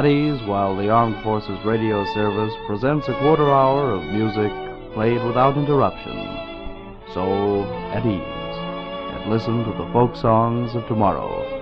At ease while the Armed Forces Radio Service presents a quarter hour of music played without interruption. So, at ease, and listen to the folk songs of tomorrow.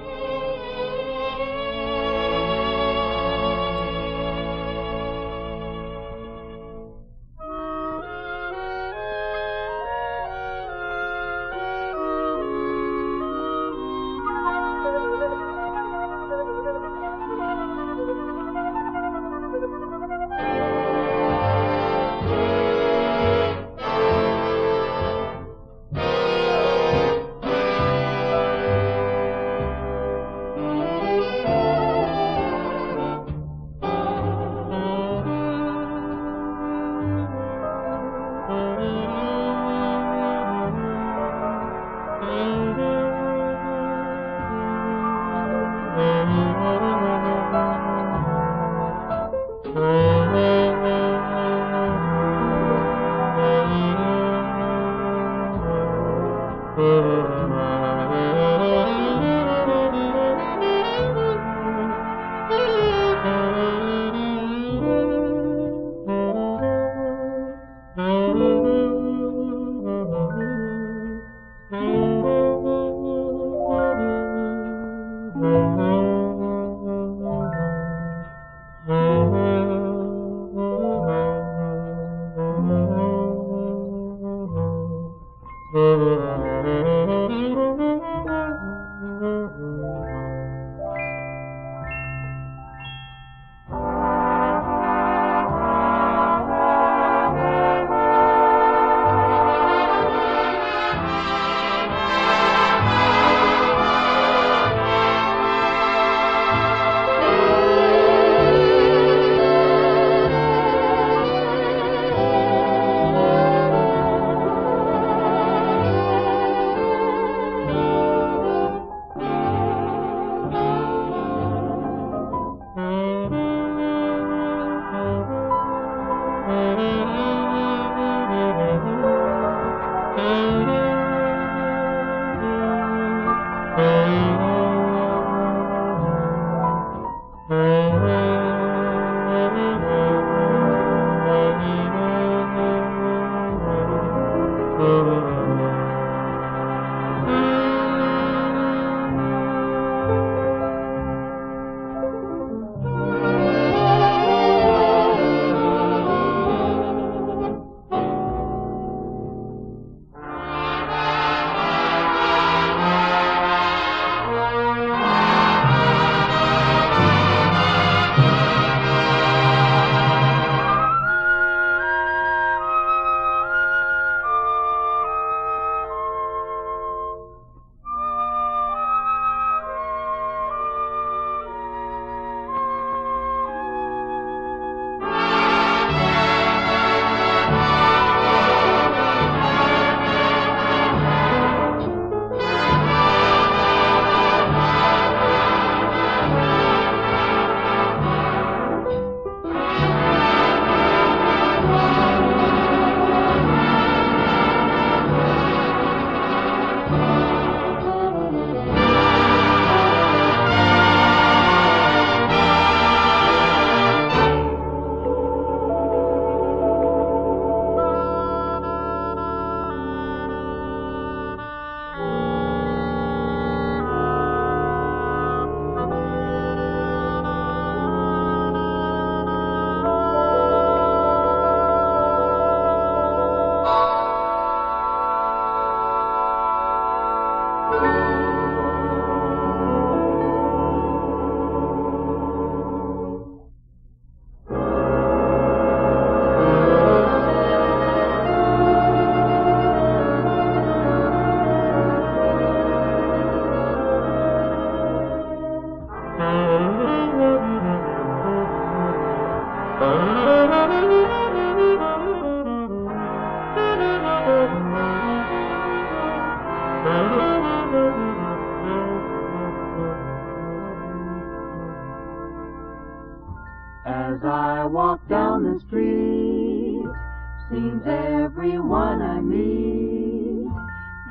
As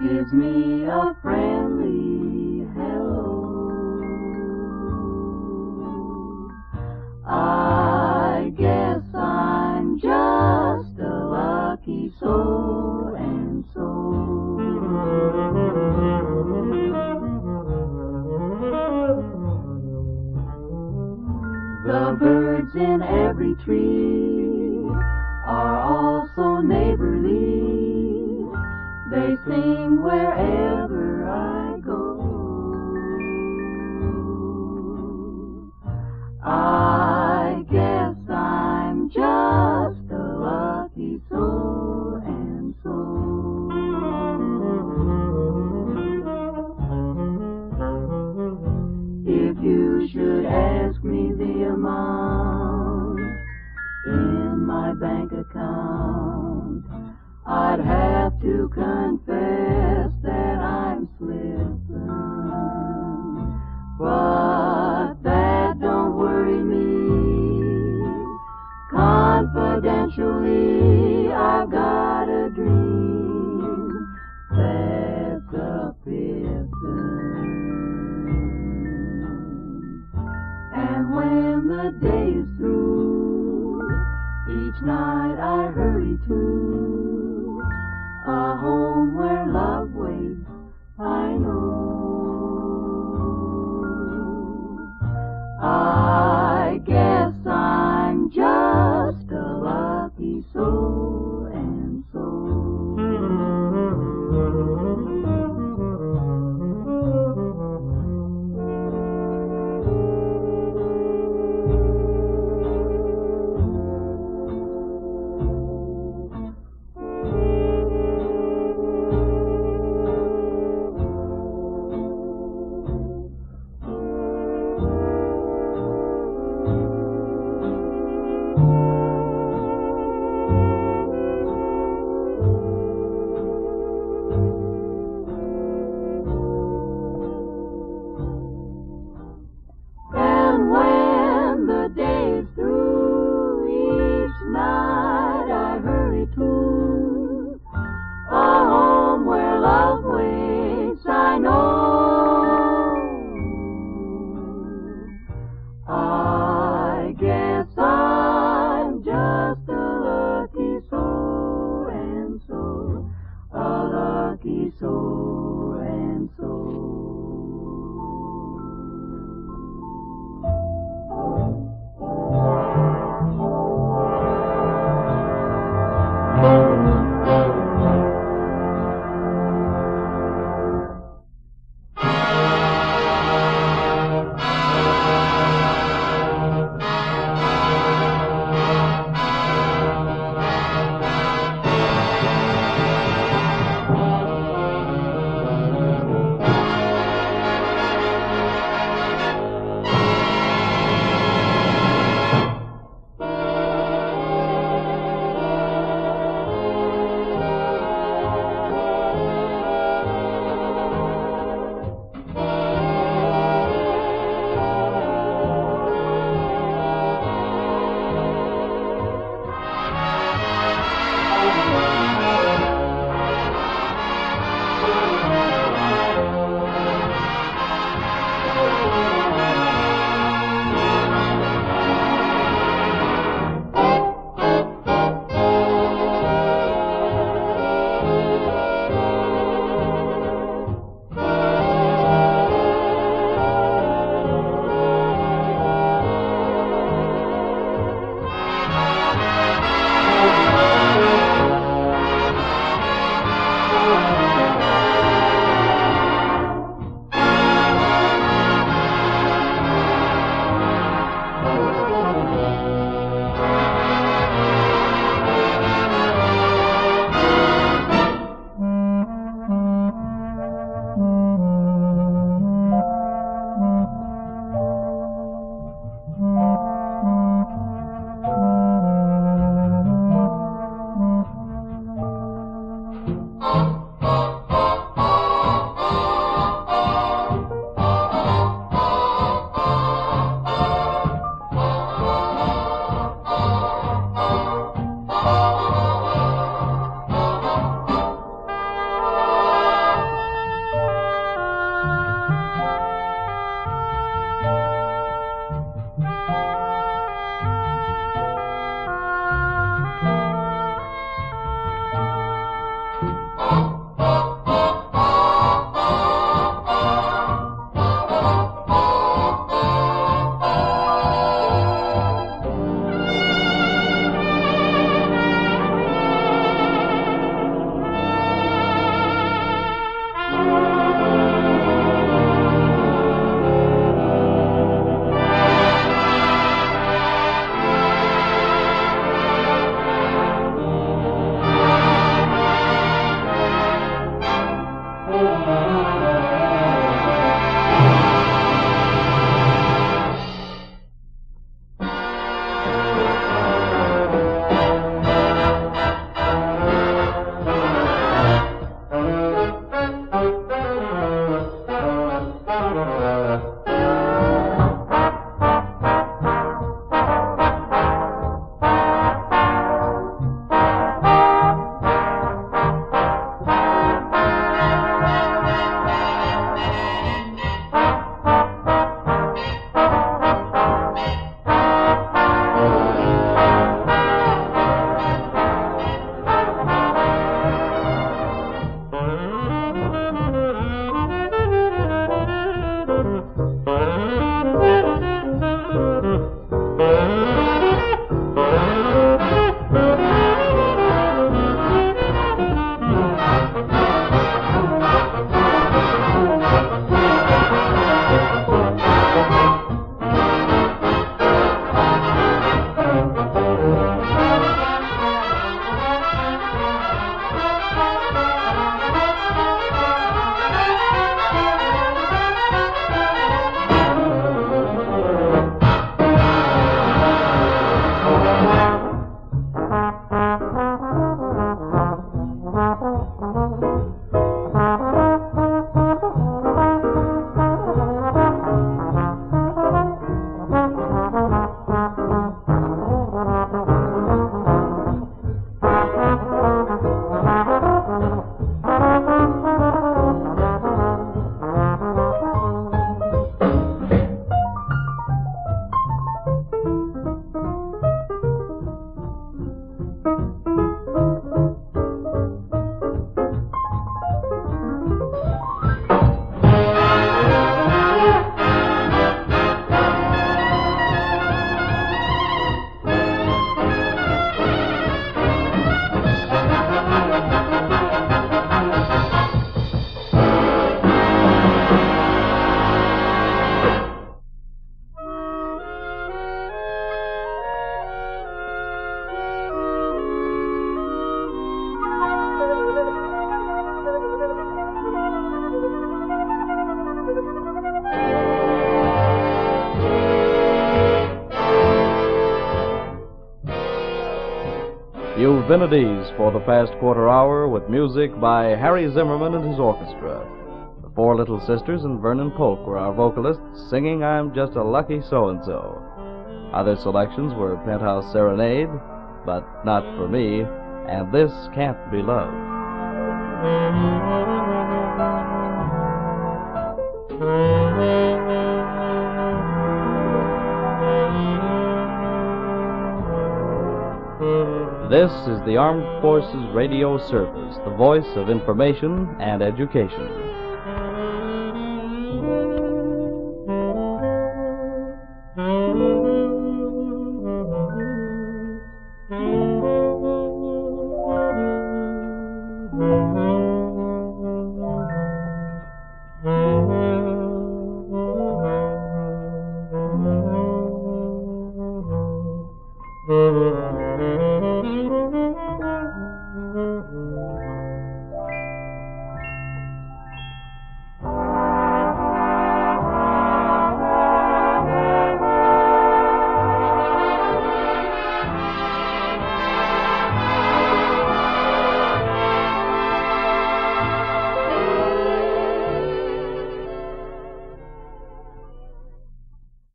gives me a friendly hello. I guess I'm just a lucky soul and so. The birds in every tree are all they sing wherever to confess that I'm slipping. But that don't worry me. Confidentially, I've got a dream that's a pippin'. And when the day is through, each night I hurry to a home where love Bye. For the past quarter hour with music by Harry Zimmerman and his orchestra. The Four Little Sisters and Vernon Polk were our vocalists, singing I'm Just a Lucky So and So. Other selections were Penthouse Serenade, but not for me, and This Can't Be Love. This is the Armed Forces Radio Service, the voice of information and education. Mm-hmm.